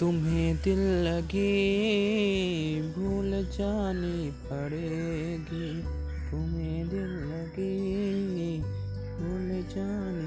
तुम्हें दिल लगी भूल जानी पड़ेगी। तुम्हें दिल लगी भूल जानी